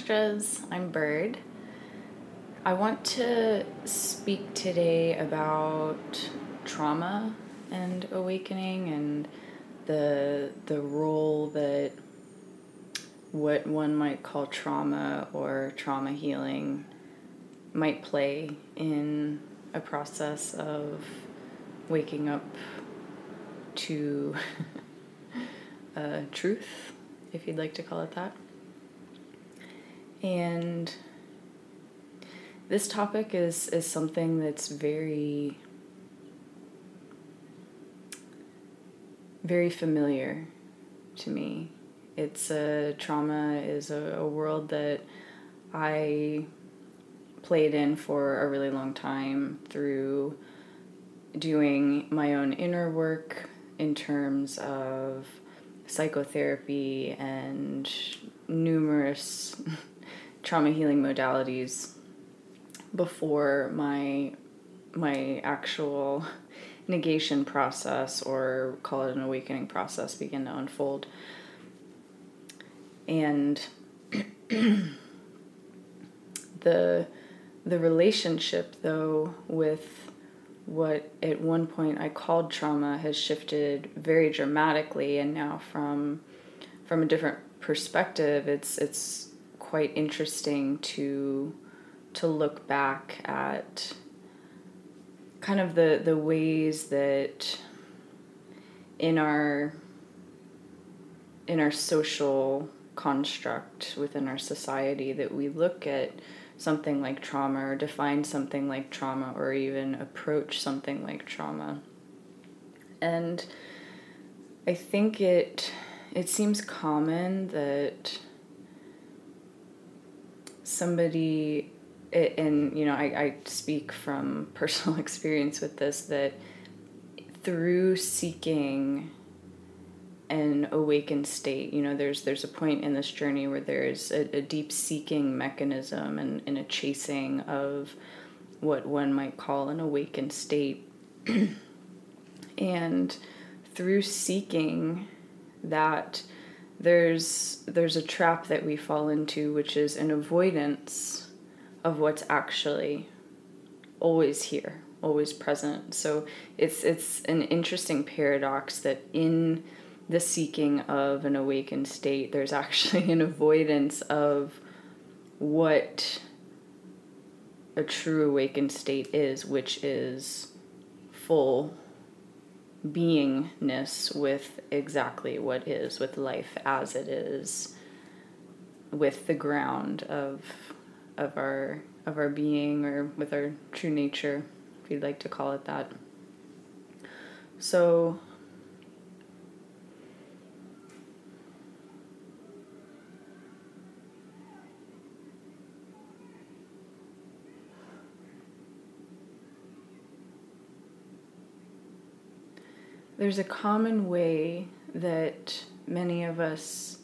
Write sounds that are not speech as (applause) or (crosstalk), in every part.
Extras. I'm Bird. I want to speak today about trauma and awakening and the the role that what one might call trauma or trauma healing might play in a process of waking up to (laughs) uh, truth, if you'd like to call it that. And this topic is, is something that's very, very familiar to me. It's a trauma is a, a world that I played in for a really long time through doing my own inner work in terms of psychotherapy and numerous (laughs) trauma healing modalities before my my actual negation process or call it an awakening process begin to unfold. And (clears throat) the the relationship though with what at one point I called trauma has shifted very dramatically and now from from a different perspective it's it's quite interesting to to look back at kind of the the ways that in our in our social construct within our society that we look at something like trauma or define something like trauma or even approach something like trauma. And i think it it seems common that somebody and you know I, I speak from (laughs) personal experience with this that through seeking an awakened state you know there's there's a point in this journey where there's a, a deep seeking mechanism and, and a chasing of what one might call an awakened state. (clears throat) And through seeking that there's there's a trap that we fall into which is an avoidance of what's actually always here always present. So it's it's an interesting paradox that in the seeking of an awakened state there's (laughs) actually an avoidance of what a true awakened state is which is full beingness with exactly what is, with life as it is, with the ground of of our of our being or with our true nature, if you'd like to call it that. So there's a common way that many of us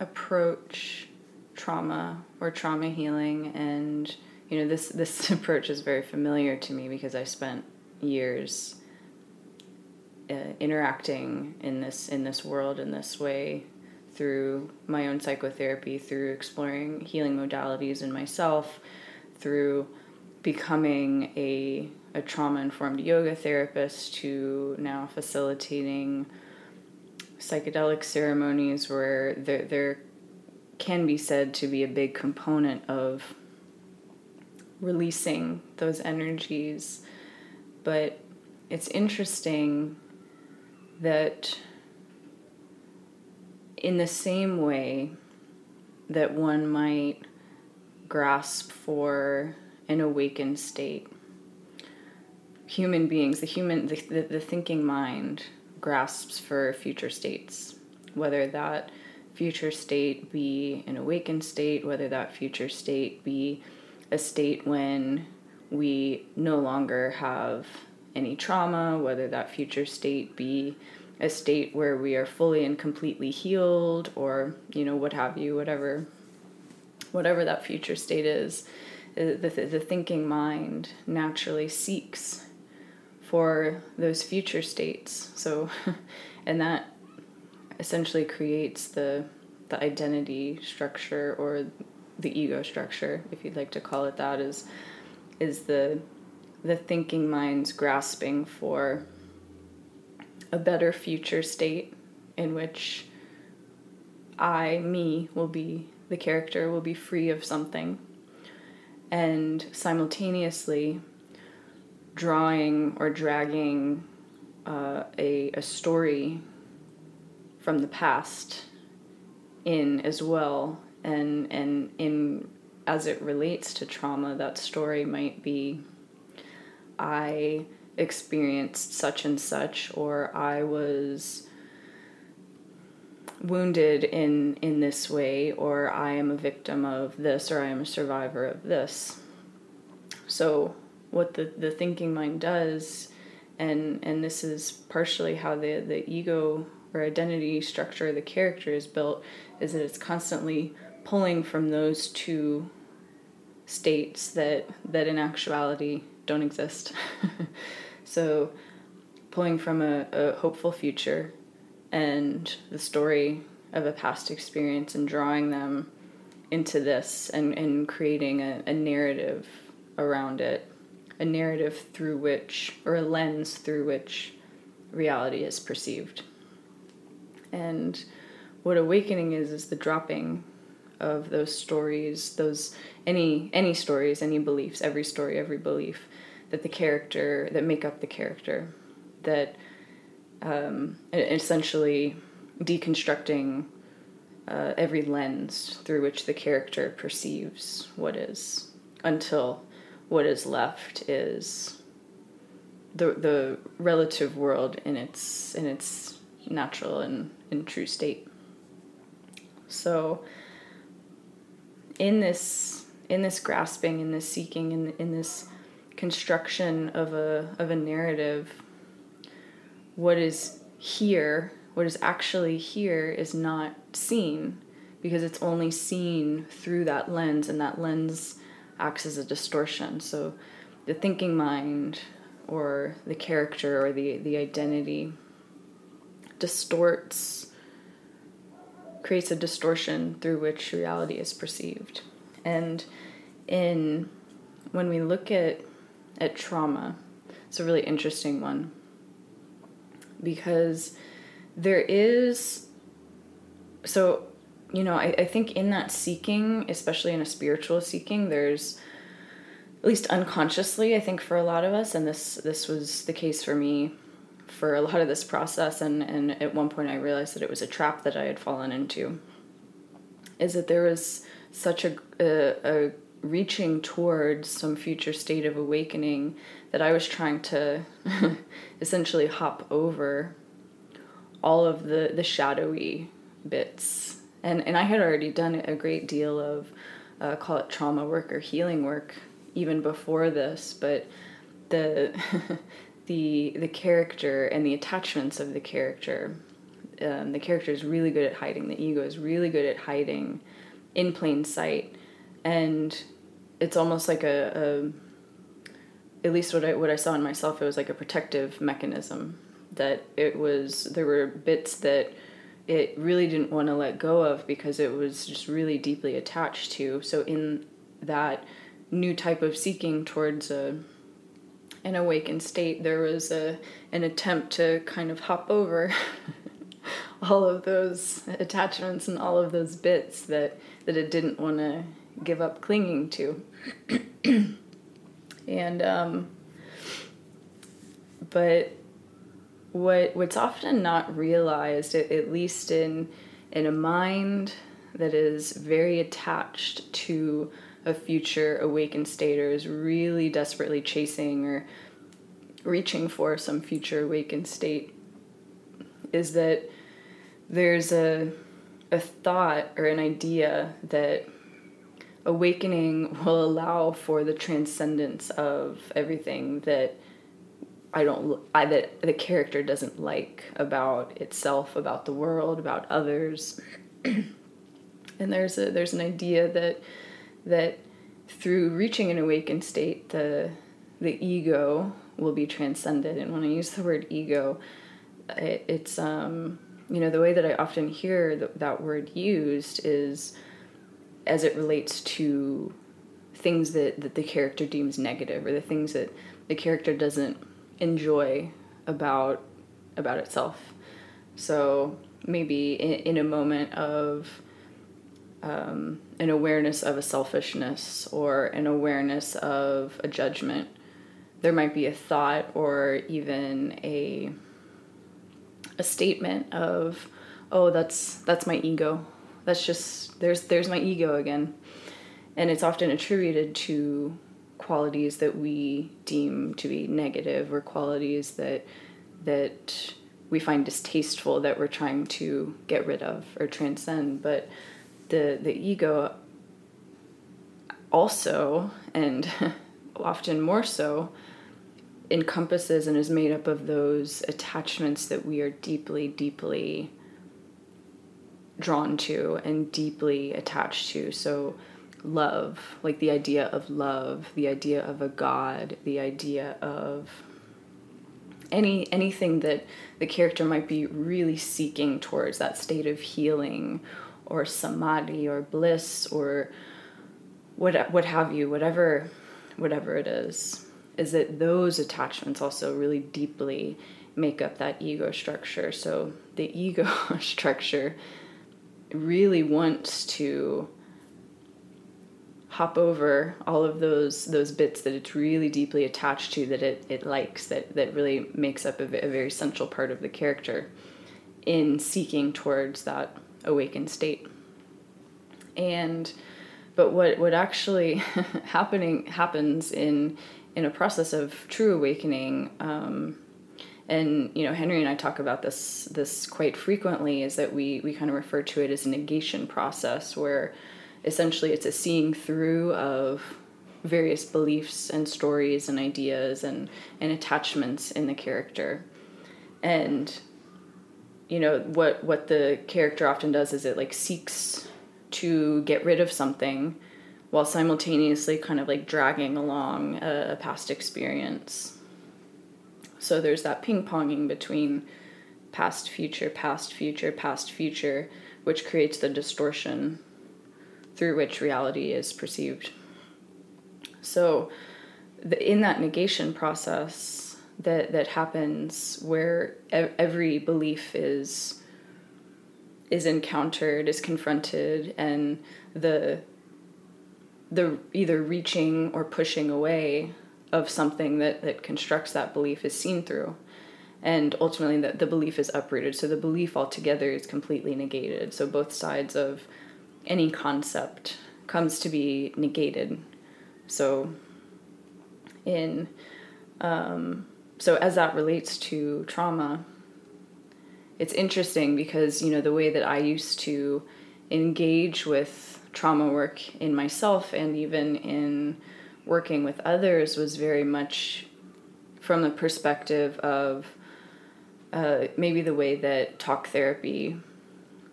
approach trauma or trauma healing and you know this this (laughs) approach is very familiar to me because I spent years uh, interacting in this in this world in this way through my own psychotherapy through exploring healing modalities in myself through becoming a a trauma informed yoga therapist to now facilitating psychedelic ceremonies where there, there can be said to be a big component of releasing those energies. But it's interesting that in the same way that one might grasp for an awakened state human beings, the human, the, the, the thinking mind grasps for future states, whether that future state be an awakened state, whether that future state be a state when we no longer have any trauma, whether that future state be a state where we are fully and completely healed or you know what have you whatever whatever that future state is uh, the, the, the thinking mind naturally seeks for those future states. So, (laughs) and that essentially creates the the identity structure or the ego structure, if you'd like to call it that, is is the the thinking mind's grasping for a better future state in which I, me, will be the character, will be free of something, and simultaneously drawing or dragging uh, a, a story from the past in as well. And and in as it relates to trauma that story might be i experienced such and such or i was wounded in in this way or i am a victim of this or i am a survivor of this. So what the the thinking mind does. And and this is partially how the the ego or identity structure of the character is built is that it's constantly pulling from those two states that that in actuality don't exist. (laughs) So pulling from a, a hopeful future and the story of a past experience and drawing them into this and, and creating a, a narrative around it, a narrative through which, or a lens through which reality is perceived. And what awakening is, is the dropping of those stories, those any any stories, any beliefs, every story, every belief that the character that make up the character, that um, essentially deconstructing uh, every lens through which the character perceives what is until what is left is the the relative world in its in its natural and, and true state. So in this in this grasping, in this seeking, in in this construction of a of a narrative what is here, what is actually here, is not seen because it's only seen through that lens, and that lens acts as a distortion. So the thinking mind or the character or the, the identity distorts, creates a distortion through which reality is perceived. And in when we look at at trauma, it's a really interesting one because there is so you know I, I think in that seeking especially in a spiritual seeking there's at least unconsciously i think for a lot of us and this this was the case for me for a lot of this process and and at one point i realized that it was a trap that i had fallen into is that there was such a, a, a reaching towards some future state of awakening that I was trying to (laughs) essentially hop over all of the, the shadowy bits. And, and I had already done a great deal of, uh, call it trauma work or healing work, even before this, but the, (laughs) the, the character and the attachments of the character, um, the character is really good at hiding, the ego is really good at hiding in plain sight. And it's almost like a, a at least what I what I saw in myself, it was like a protective mechanism. That it was there were bits that it really didn't want to let go of because it was just really deeply attached to. So in that new type of seeking towards a an awakened state, there was a an attempt to kind of hop over (laughs) all of those attachments and all of those bits that that it didn't want to give up clinging to. (clears throat) and um, but what what's often not realized, at, least in in a mind that is very attached to a future awakened state or is really desperately chasing or reaching for some future awakened state is that there's a a thought or an idea that awakening will allow for the transcendence of everything that I don't I that the character doesn't like about itself, about the world, about others. (clears throat) and there's a there's an idea that that through reaching an awakened state, the the ego will be transcended. And when I use the word ego, it, it's um you know, the way that I often hear th- that word used is as it relates to things that, that the character deems negative or the things that the character doesn't enjoy about about itself. So maybe in, in a moment of um, an awareness of a selfishness or an awareness of a judgment, there might be a thought or even a a statement of, "Oh, that's that's my ego. That's just there's there's my ego again," and it's often attributed to qualities that we deem to be negative or qualities that that we find distasteful that we're trying to get rid of or transcend. But the the ego also and (laughs) often more so encompasses and is made up of those attachments that we are deeply deeply drawn to and deeply attached to. So love like the idea of love the idea of a god the idea of any anything that the character might be really seeking towards that state of healing or samadhi or bliss or what what have you whatever whatever it is is that those attachments also really deeply make up that ego structure. So the ego (laughs) structure really wants to hop over all of those those bits that it's really deeply attached to that it, it likes that that really makes up a, a very central part of the character in seeking towards that awakened state. And but what what actually (laughs) happening happens in in a process of true awakening um, and you know henry and i talk about this this quite frequently is that we we kind of refer to it as a negation process where essentially it's a seeing through of various beliefs and stories and ideas and, and attachments in the character. And you know what what the character often does is it like seeks to get rid of something while simultaneously kind of like dragging along a, a past experience. So there's that ping ponging between past, future, past, future, past, future, which creates the distortion through which reality is perceived. So, the, in that negation process that that happens, where ev- every belief is is encountered, is confronted, and the the either reaching or pushing away of something that that constructs that belief is seen through. And ultimately the, the belief is uprooted. So the belief altogether is completely negated. So both sides of any concept comes to be negated. So, in um, so as that relates to trauma, it's interesting because you know the way that I used to engage with trauma work in myself and even in working with others was very much from the perspective of uh, maybe the way that talk therapy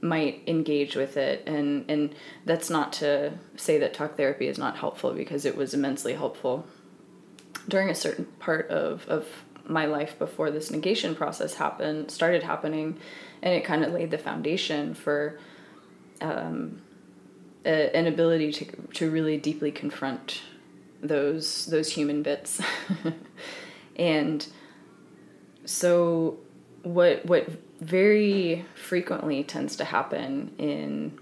might engage with it. And and that's not to say that talk therapy is not helpful because it was immensely helpful during a certain part of of my life before this negation process happened started happening. And it kind of laid the foundation for um, a, an ability to to really deeply confront those those human bits. (laughs) And so what what very frequently tends to happen in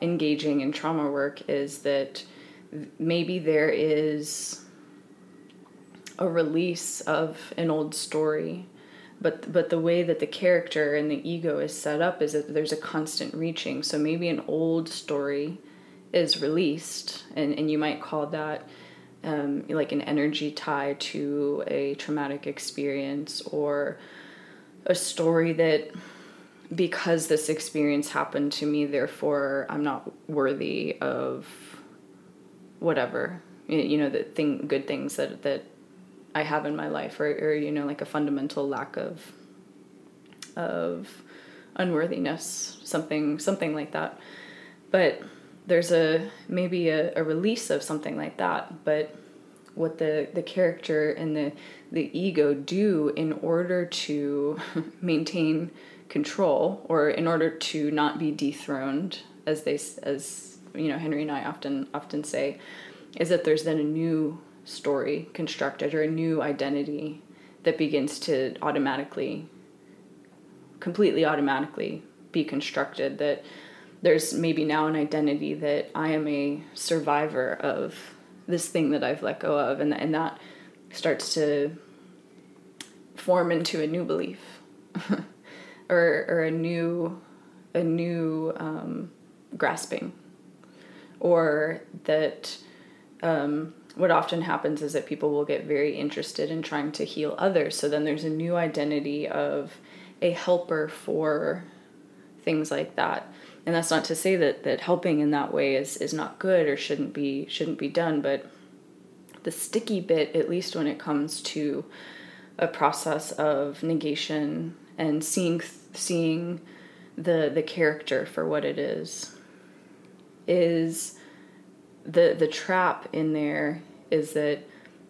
engaging in trauma work is that maybe there is a release of an old story but but the way that the character and the ego is set up is that there's a constant reaching. So maybe an old story is released and, and you might call that um, like an energy tie to a traumatic experience or a story that because this experience happened to me therefore i'm not worthy of whatever you know the thing good things that that i have in my life or, or you know like a fundamental lack of of unworthiness something something like that. But there's a maybe a, a release of something like that but what the the character and the the ego do in order to (laughs) maintain control or in order to not be dethroned as they as you know Henry and I often often say is that there's then a new story constructed or a new identity that begins to automatically completely automatically be constructed that there's maybe now an identity that I am a survivor of this thing that I've let go of and and that starts to form into a new belief (laughs) or or a new a new um, grasping, or that um, what often happens is that people will get very interested in trying to heal others. So then there's a new identity of a helper for things like that. And that's not to say that, that helping in that way is, is not good or shouldn't be shouldn't be done, but the sticky bit, at least when it comes to a process of negation and seeing seeing the the character for what it is is the the trap in there is that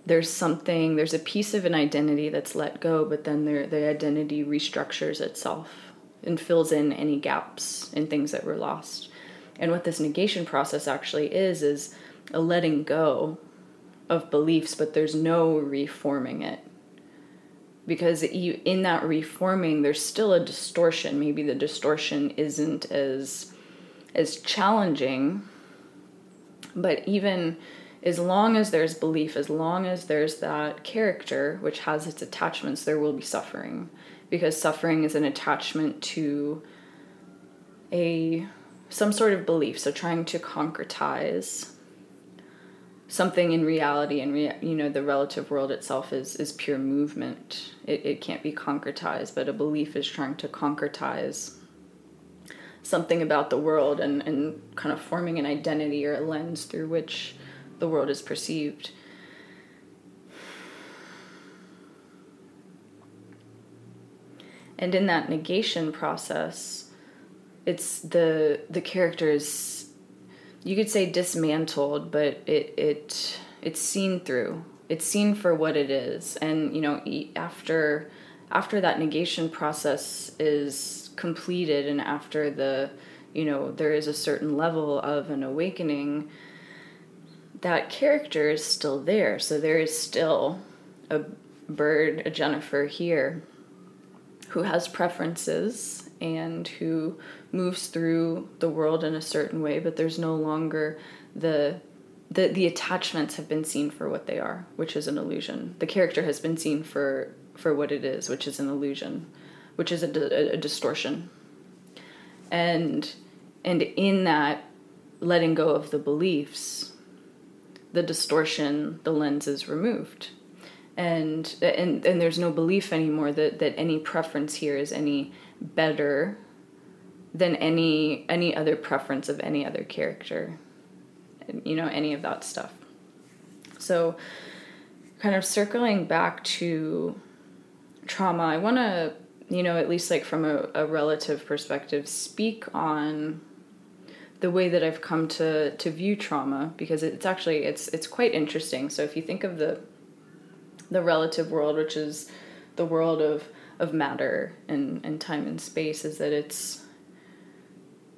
there's something there's a piece of an identity that's let go but then there the identity restructures itself and fills in any gaps in things that were lost. And what this negation process actually is is a letting go of beliefs but there's no reforming it. Because in that reforming there's still a distortion. Maybe the distortion isn't as as challenging but even as long as there's belief as long as there's that character which has its attachments there will be suffering. Because suffering is an attachment to a some sort of belief. So trying to concretize something in reality and rea- you know the relative world itself is is pure movement. It, it can't be concretized but a belief is trying to concretize something about the world and and kind of forming an identity or a lens through which the world is perceived. And in that negation process it's the the characters you could say dismantled, but it it it's seen through. It's seen for what it is, and you know after after that negation process is completed, and after the you know there is a certain level of an awakening, that character is still there. So there is still a bird, a Jennifer here, who has preferences and who moves through the world in a certain way, but there's no longer the the the attachments have been seen for what they are, which is an illusion. The character has been seen for for what it is, which is an illusion, which is a, a, a distortion. And and in that letting go of the beliefs, the distortion, the lens is removed. And and and there's no belief anymore that that any preference here is any better than any any other preference of any other character you know any of that stuff. So kind of circling back to trauma i want to you know at least like from a, a relative perspective speak on the way that i've come to to view trauma because it's actually it's it's quite interesting. So if you think of the the relative world which is the world of of matter and, and time and space is that it's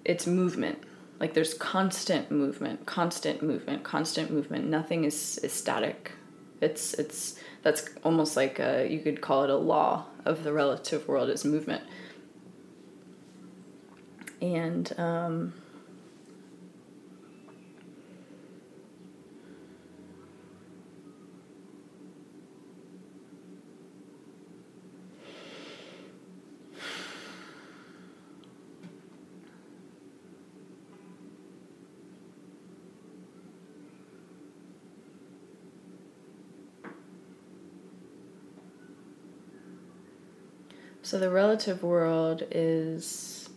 it's movement. Like there's constant movement constant movement constant movement. Nothing is, is static. It's it's that's almost like a, you could call it a law of the relative world is movement. And um, So the relative world is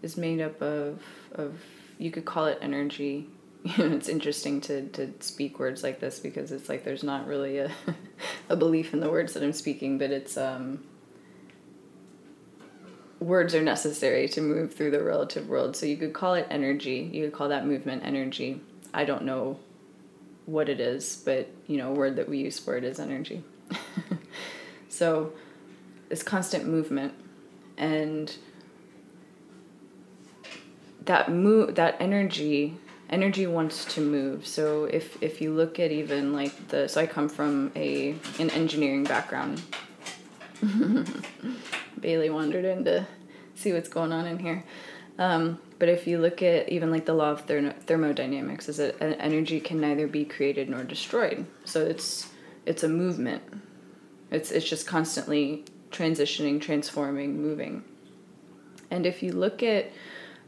is made up of of you could call it energy. (laughs) it's interesting to to speak words like this because it's like there's not really a (laughs) a belief in the words that I'm speaking, but it's um words are necessary to move through the relative world. So you could call it energy. You could call that movement energy. I don't know what it is, but you know, a word that we use for it is energy. (laughs) so this constant movement and that move that energy energy wants to move. So if if you look at even like the so i come from a an engineering background. (laughs) Bailey wandered in to see what's going on in here. Um, but if you look at even like the law of thermo- thermodynamics is that energy can neither be created nor destroyed. So it's it's a movement. It's it's just constantly transitioning transforming moving and if you look at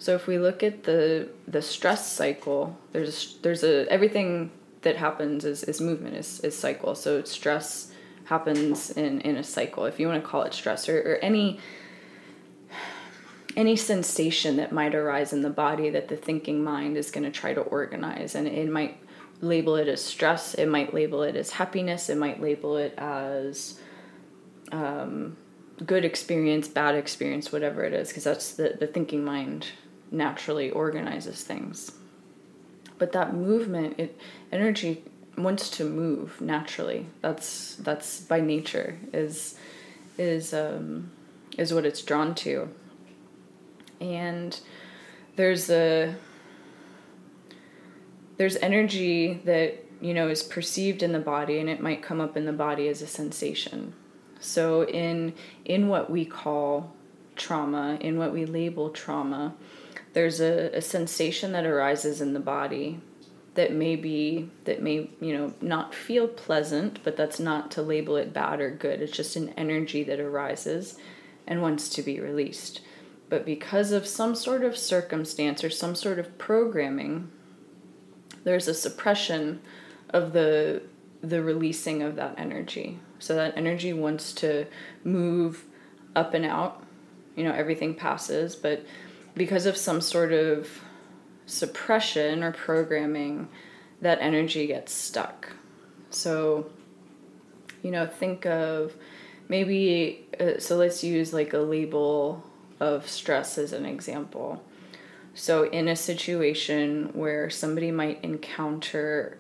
so if we look at the the stress cycle, there's there's a everything that happens is, is movement is, is cycle. So stress happens in, in a cycle, if you want to call it stress or, or any any sensation that might arise in the body that the thinking mind is going to try to organize and it might label it as stress it might label it as happiness it might label it as um, good experience bad experience whatever it is because that's the, the thinking mind naturally organizes things. But that movement, it energy wants to move naturally. That's that's by nature is is um, is what it's drawn to. And there's a there's energy that you know is perceived in the body and it might come up in the body as a sensation so in in what we call trauma in what we label trauma there's a, a sensation that arises in the body that may be that may you know not feel pleasant but that's not to label it bad or good. It's just an energy that arises and wants to be released. But because of some sort of circumstance or some sort of programming there's a suppression of the the releasing of that energy so that energy wants to move up and out you know everything passes but because of some sort of suppression or programming, that energy gets stuck. So, you know, think of maybe, uh, so let's use like a label of stress as an example. So, in a situation where somebody might encounter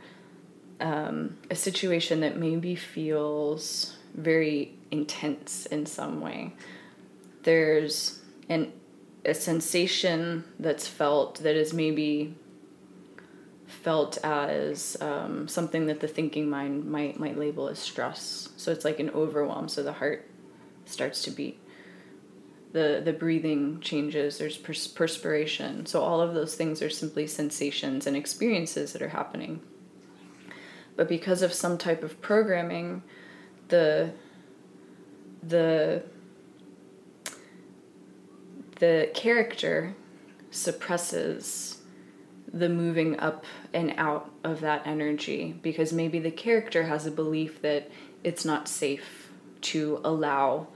um, a situation that maybe feels very intense in some way, there's an a sensation that's felt that is maybe felt as um, something that the thinking mind might might label as stress. So it's like an overwhelm. So the heart starts to beat. The the breathing changes. There's pers- perspiration. So all of those things are simply sensations and experiences that are happening. But because of some type of programming, the the the character suppresses the moving up and out of that energy because maybe the character has a belief that it's not safe to allow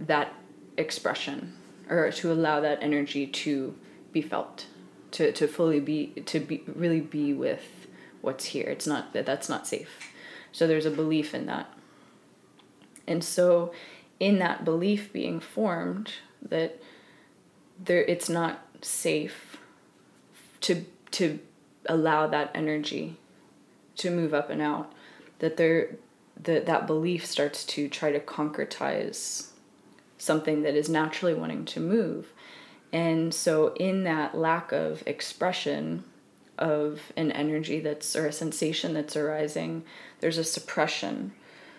that expression or to allow that energy to be felt to, to fully be to be really be with what's here. It's not that that's not safe. So there's a belief in that. And so in that belief being formed that there it's not safe to to allow that energy to move up and out that there that that belief starts to try to concretize something that is naturally wanting to move. And so in that lack of expression of an energy that's or a sensation that's arising there's a suppression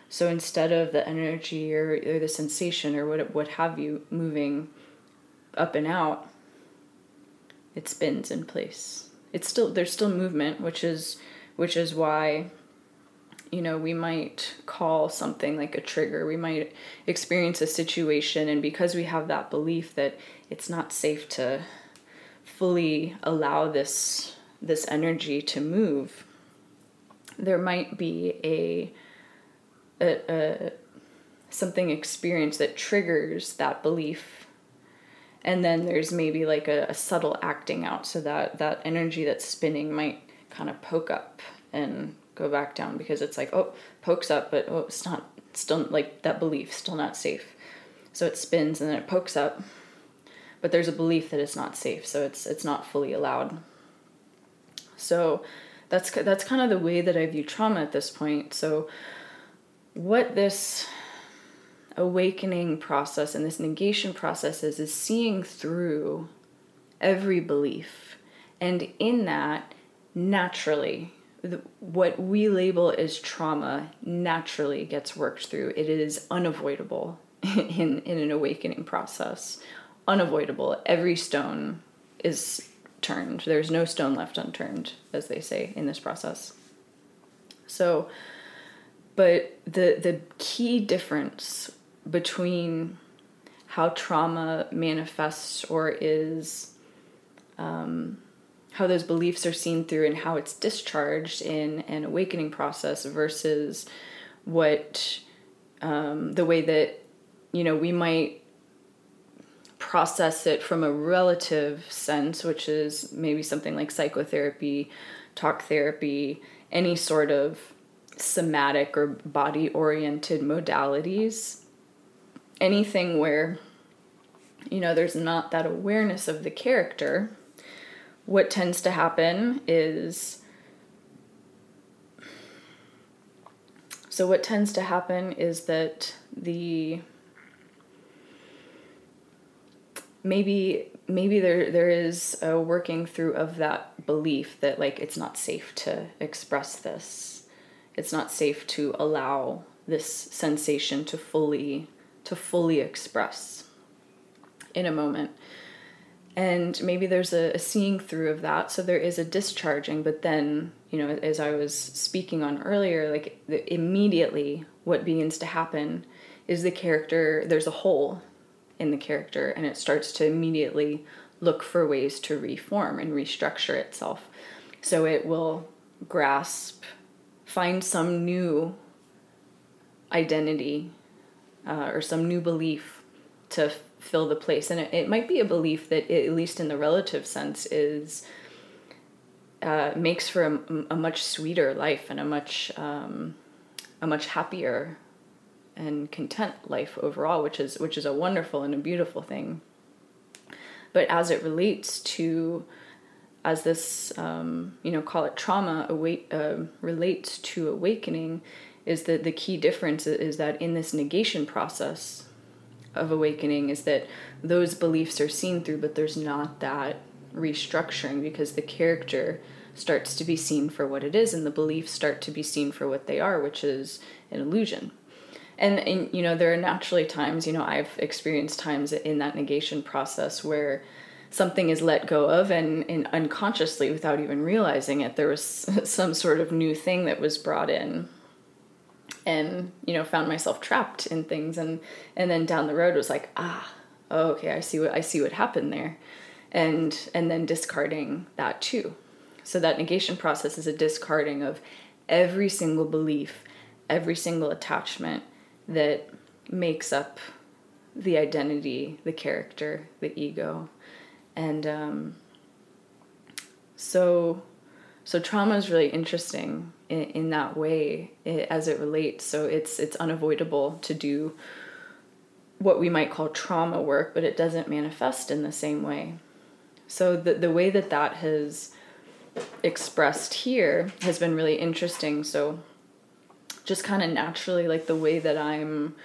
so instead of the energy or, or the sensation or what what have you moving up and out, it spins in place. It's still there's still movement, which is which is why you know we might call something like a trigger. We might experience a situation and because we have that belief that it's not safe to fully allow this this energy to move, there might be a, a, a something experienced that triggers that belief. And then there's maybe like a, a, subtle acting out so that that energy that's spinning might kind of poke up and go back down because it's like oh pokes up but oh it's not still like that belief still not safe. So it spins and then it pokes up but there's a belief that it's not safe so it's it's not fully allowed so that's that's kind of the way that I view trauma at this point so what this awakening process and this negation process is, is seeing through every belief. And in that, naturally, the, what we label as trauma naturally gets worked through. It is unavoidable (laughs) in, in an awakening process. Unavoidable. Every stone is turned. There's no stone left unturned, as they say in this process. So, but the the key difference between how trauma manifests or is um, how those beliefs are seen through and how it's discharged in an awakening process versus what um, the way that you know we might process it from a relative sense which is maybe something like psychotherapy talk therapy any sort of somatic or body oriented modalities. Anything where you know there's not that awareness of the character what tends to happen is so what tends to happen is that the maybe maybe there there is a working through of that belief that like it's not safe to express this. It's not safe to allow this sensation to fully to fully express in a moment. And maybe there's a, a, seeing through of that. So there is a discharging but then you know as i was speaking on earlier like immediately what begins to happen is the character there's a hole in the character and it starts to immediately look for ways to reform and restructure itself so it will grasp find some new identity uh, or some new belief to fill the place. And it, it might be a belief that, it, at least in the relative sense, is uh, makes for a, a, much sweeter life and a much um, a much happier and content life overall, which is which is a wonderful and a beautiful thing. But as it relates to as this um, you know call it trauma await, uh, relates to awakening is that the key difference is that in this negation process of awakening is that those beliefs are seen through, but there's not that restructuring because the character starts to be seen for what it is and the beliefs start to be seen for what they are, which is an illusion. And, and you know, there are naturally times, you know, I've experienced times in that negation process where something is let go of and, and unconsciously without even realizing it there was (laughs) some sort of new thing that was brought in and you know found myself trapped in things. And and then down the road was like ah oh, okay i see what i see what happened there. And and then discarding that too. So that negation process is a discarding of every single belief every single attachment that makes up the identity the character the ego and um, so so trauma is really interesting in, in that way it, as it relates. So it's it's unavoidable to do what we might call trauma work, but it doesn't manifest in the same way. So the the way that that has expressed here has been really interesting. So just kind of naturally like the way that I'm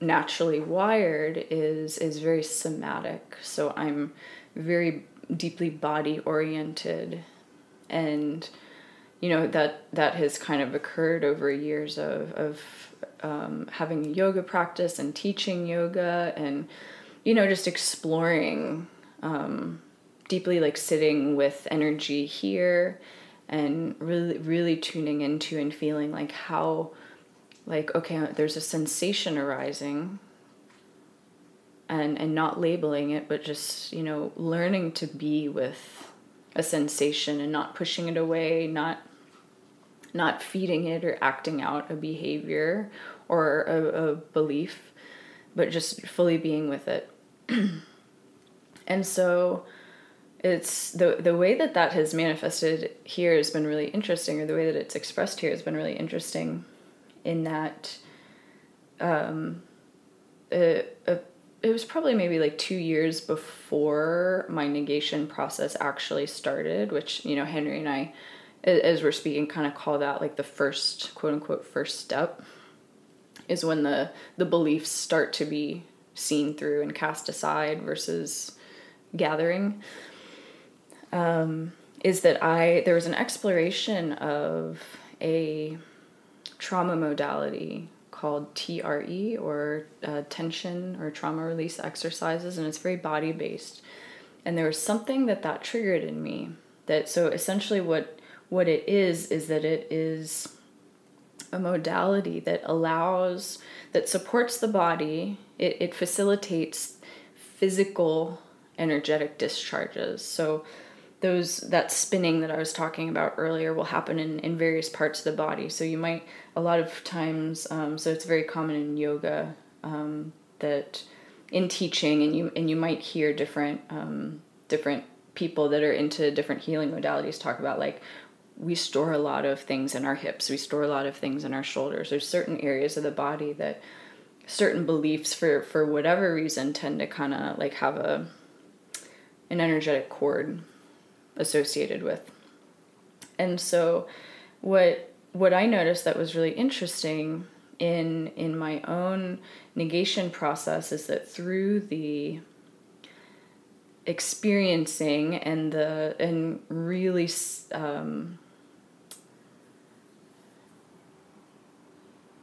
naturally wired is is very somatic. So I'm very deeply body oriented and you know that that has kind of occurred over years of of um, having yoga practice and teaching yoga and you know just exploring um, deeply like sitting with energy here and really really tuning into and feeling like how like okay there's a sensation arising and and not labeling it but just you know learning to be with a sensation and not pushing it away, not not feeding it or acting out a behavior or a, a belief, but just fully being with it. (clears throat) and so it's the the way that that has manifested here has been really interesting or the way that it's expressed here has been really interesting in that um, a, a it was probably maybe like two years before my negation process actually started, which, you know, Henry and I, as we're speaking, kind of call that like the first, quote unquote, first step. is when the the beliefs start to be seen through and cast aside versus gathering um, is that I there was an exploration of a trauma modality called TRE or uh, tension or trauma release exercises, and it's very body based. And there was something that that triggered in me. That so essentially what what it is is that it is a modality that allows that supports the body. It it facilitates physical energetic discharges. So those that spinning that I was talking about earlier will happen in, in various parts of the body. So you might a lot of times um, so it's very common in yoga um, that in teaching and you and you might hear different um, different people that are into different healing modalities talk about like we store a lot of things in our hips we store a lot of things in our shoulders there's certain areas of the body that certain beliefs for for whatever reason tend to kind of like have a an energetic cord associated with. And so what what I noticed that was really interesting in in my own negation process is that through the experiencing and the and really um,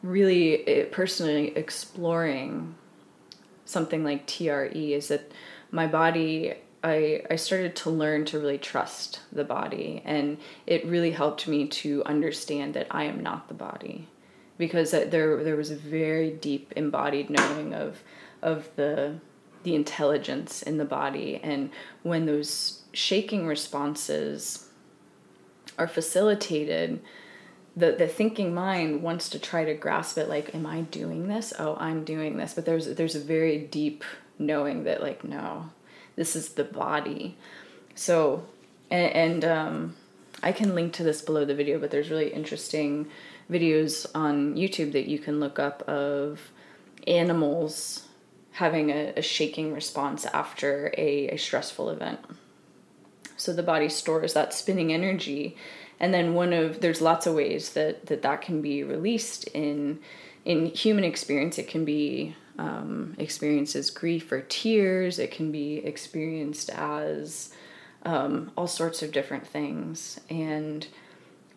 really eh, personally exploring something like TRE is that my body I, I started to learn to really trust the body and it really helped me to understand that I am not the body because there there was a very deep embodied knowing of of the the intelligence in the body and when those shaking responses are facilitated the the thinking mind wants to try to grasp it like am I doing this? Oh I'm doing this. But there's there's a very deep knowing that like no this is the body. So, and, and um, I can link to this below the video, but there's really interesting videos on YouTube that you can look up of animals having a, a shaking response after a, a stressful event. So the body stores that spinning energy, and then one of there's lots of ways that that that can be released in in human experience. It can be um, experiences grief or tears. It can be experienced as um, all sorts of different things. And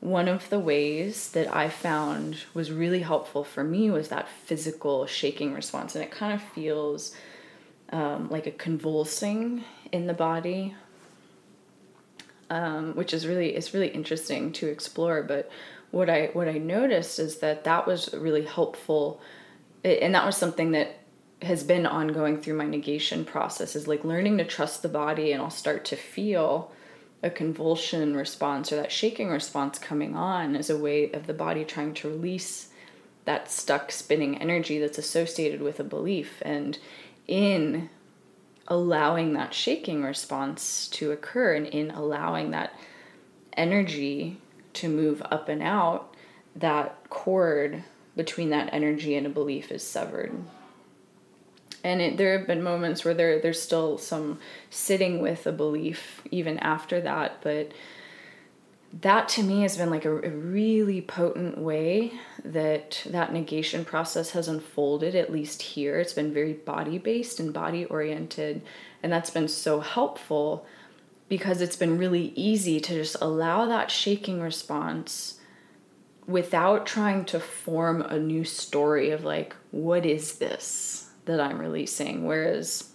one of the ways that I found was really helpful for me was that physical shaking response. And it kind of feels um, like a convulsing in the body. Um, which is really it's really interesting to explore but what i what i noticed is that that was really helpful and that was something that has been ongoing through my negation process is like learning to trust the body and I'll start to feel a convulsion response or that shaking response coming on as a way of the body trying to release that stuck spinning energy that's associated with a belief. And in allowing that shaking response to occur and in allowing that energy to move up and out that cord between that energy and a belief is severed. And it, there have been moments where there there's still some sitting with a belief even after that, but that to me has been like a, a, really potent way that that negation process has unfolded at least here it's been very body based and body oriented and that's been so helpful because it's been really easy to just allow that shaking response without trying to form a new story of like, what is this that I'm releasing? Whereas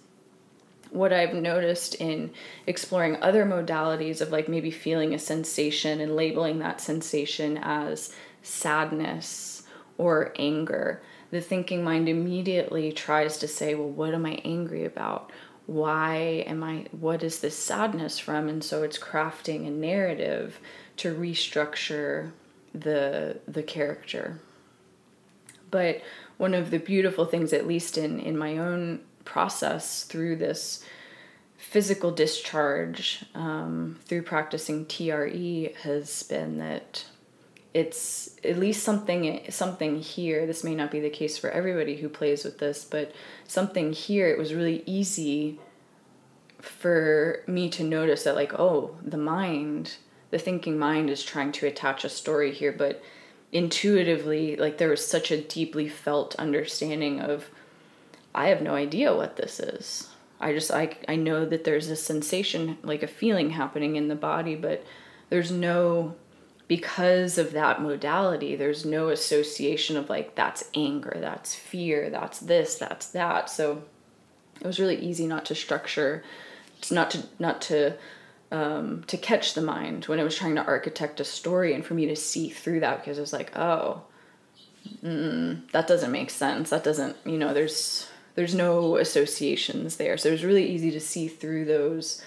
what I've noticed in exploring other modalities of like maybe feeling a sensation and labeling that sensation as sadness or anger, the thinking mind immediately tries to say, well, what am I angry about? Why am I, what is this sadness from? And so it's crafting a narrative to restructure the the character. But one of the beautiful things, at least in in my own process through this physical discharge um, through practicing TRE, has been that it's at least something something here this may not be the case for everybody who plays with this but something here it was really easy for me to notice that like oh the mind the thinking mind is trying to attach a story here, but intuitively like there was such a deeply felt understanding of I have no idea what this is. I just I I know that there's a sensation like a feeling happening in the body but there's no because of that modality there's no association of like that's anger, that's fear, that's this, that's that. So it was really easy not to structure not to not to um, to catch the mind when it was trying to architect a story and for me to see through that because it was like oh mm, that doesn't make sense. That doesn't you know there's there's no associations there. So it was really easy to see through those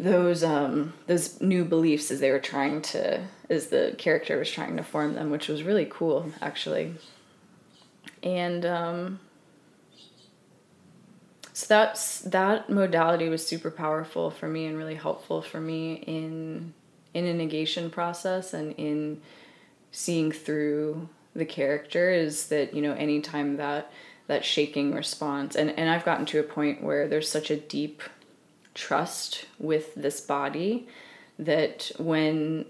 those um those new beliefs as they were trying to as the character was trying to form them which was really cool actually. And um so that's that modality was super powerful for me and really helpful for me in in a negation process and in seeing through the character is that you know anytime that that shaking response and and I've gotten to a point where there's such a deep trust with this body that when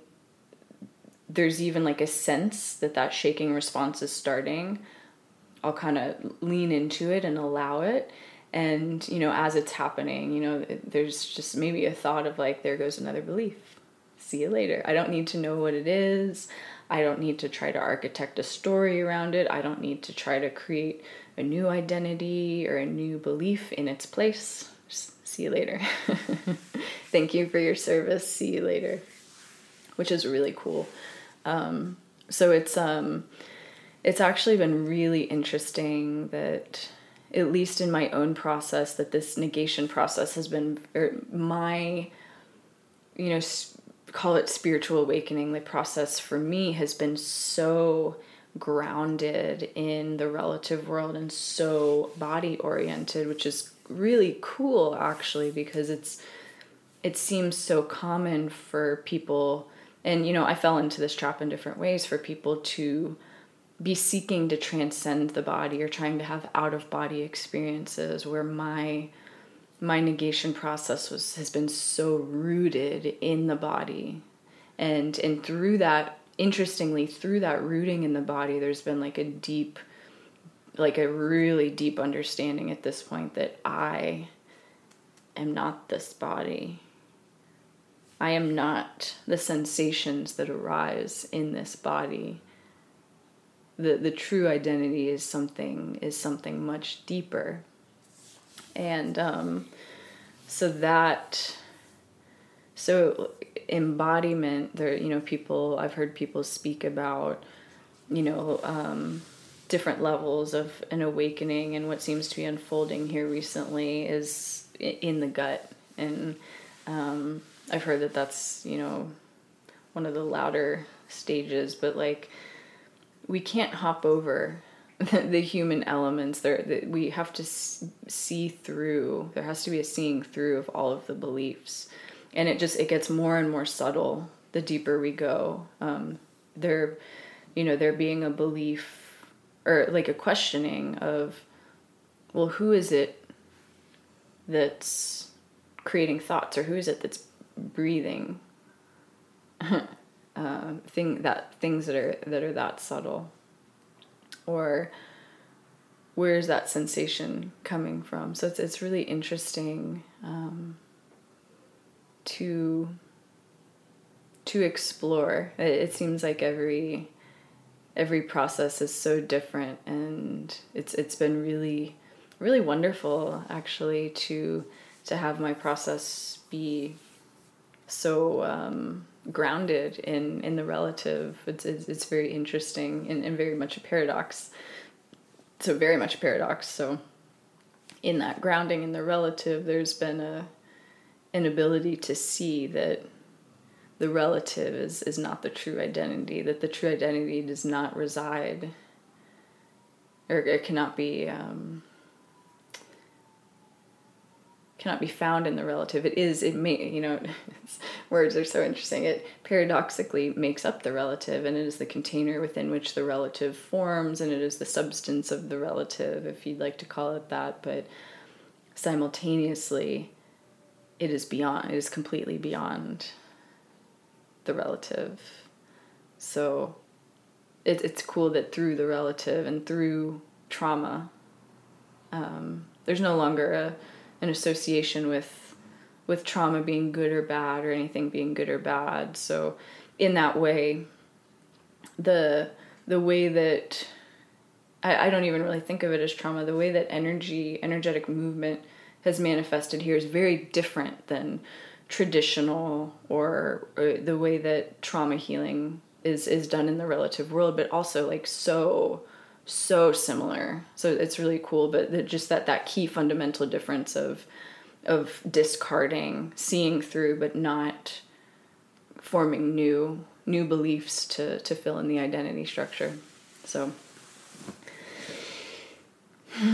there's even like a sense that that shaking response is starting I'll kind of lean into it and allow it and you know as it's happening you know there's just maybe a thought of like there goes another belief. See you later. I don't need to know what it is. I don't need to try to architect a story around it. I don't need to try to create a new identity or a new belief in its place. Just see you later. (laughs) Thank you for your service. See you later. Which is really cool. Um, so it's um it's actually been really interesting that at least in my own process, that this negation process has been my, you know, call it spiritual awakening. The process for me has been so grounded in the relative world and so body oriented, which is really cool actually because it's it seems so common for people and you know I fell into this trap in different ways for people to be seeking to transcend the body or trying to have out of body experiences where my my negation process was has been so rooted in the body and and through that interestingly through that rooting in the body there's been like a deep like a really deep understanding at this point that I am not this body. I am not the sensations that arise in this body the the true identity is something is something much deeper. And um, so that so embodiment there you know people i've heard people speak about you know um, different levels of an awakening and what seems to be unfolding here recently is in the gut. And um, i've heard that that's you know one of the louder stages but like we can't hop over (laughs) the, the human elements. There we have to see through there has to be a seeing through of all of the beliefs. And it just it gets more and more subtle the deeper we go. Um, there you know there being a belief or like a questioning of well who is it that's creating thoughts or who is it that's breathing (laughs) uh, thing that things that are that are that subtle. Or where's that sensation coming from? So it's, it's really interesting um, to to explore. It, it seems like every every process is so different and it's it's been really really wonderful actually to to have my process be so um, grounded in in the relative. It's it's, it's very interesting and, and very much a paradox. So very much a paradox. So in that grounding in the relative, there's been a an ability to see that the relative is is not the true identity. That the true identity does not reside, or it cannot be. Um, cannot be found in the relative. It is, it may, you know, (laughs) words are so interesting. It paradoxically makes up the relative, and it is the container within which the relative forms, and it is the substance of the relative, if you'd like to call it that. But simultaneously, it is beyond, it is completely beyond the relative. So it, it's cool that through the relative and through trauma, um, there's no longer a an association with with trauma being good or bad or anything being good or bad. So in that way, the the way that I, I don't even really think of it as trauma, the way that energy, energetic movement has manifested here is very different than traditional or, or the way that trauma healing is is done in the relative world, but also like so so similar. So it's really cool, but the, just that that key fundamental difference of of discarding, seeing through, but not forming new new beliefs to to fill in the identity structure. So. (sighs) I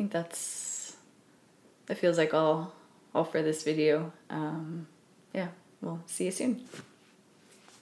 think that's that feels like all all for this video. Um, yeah, we'll see you soon.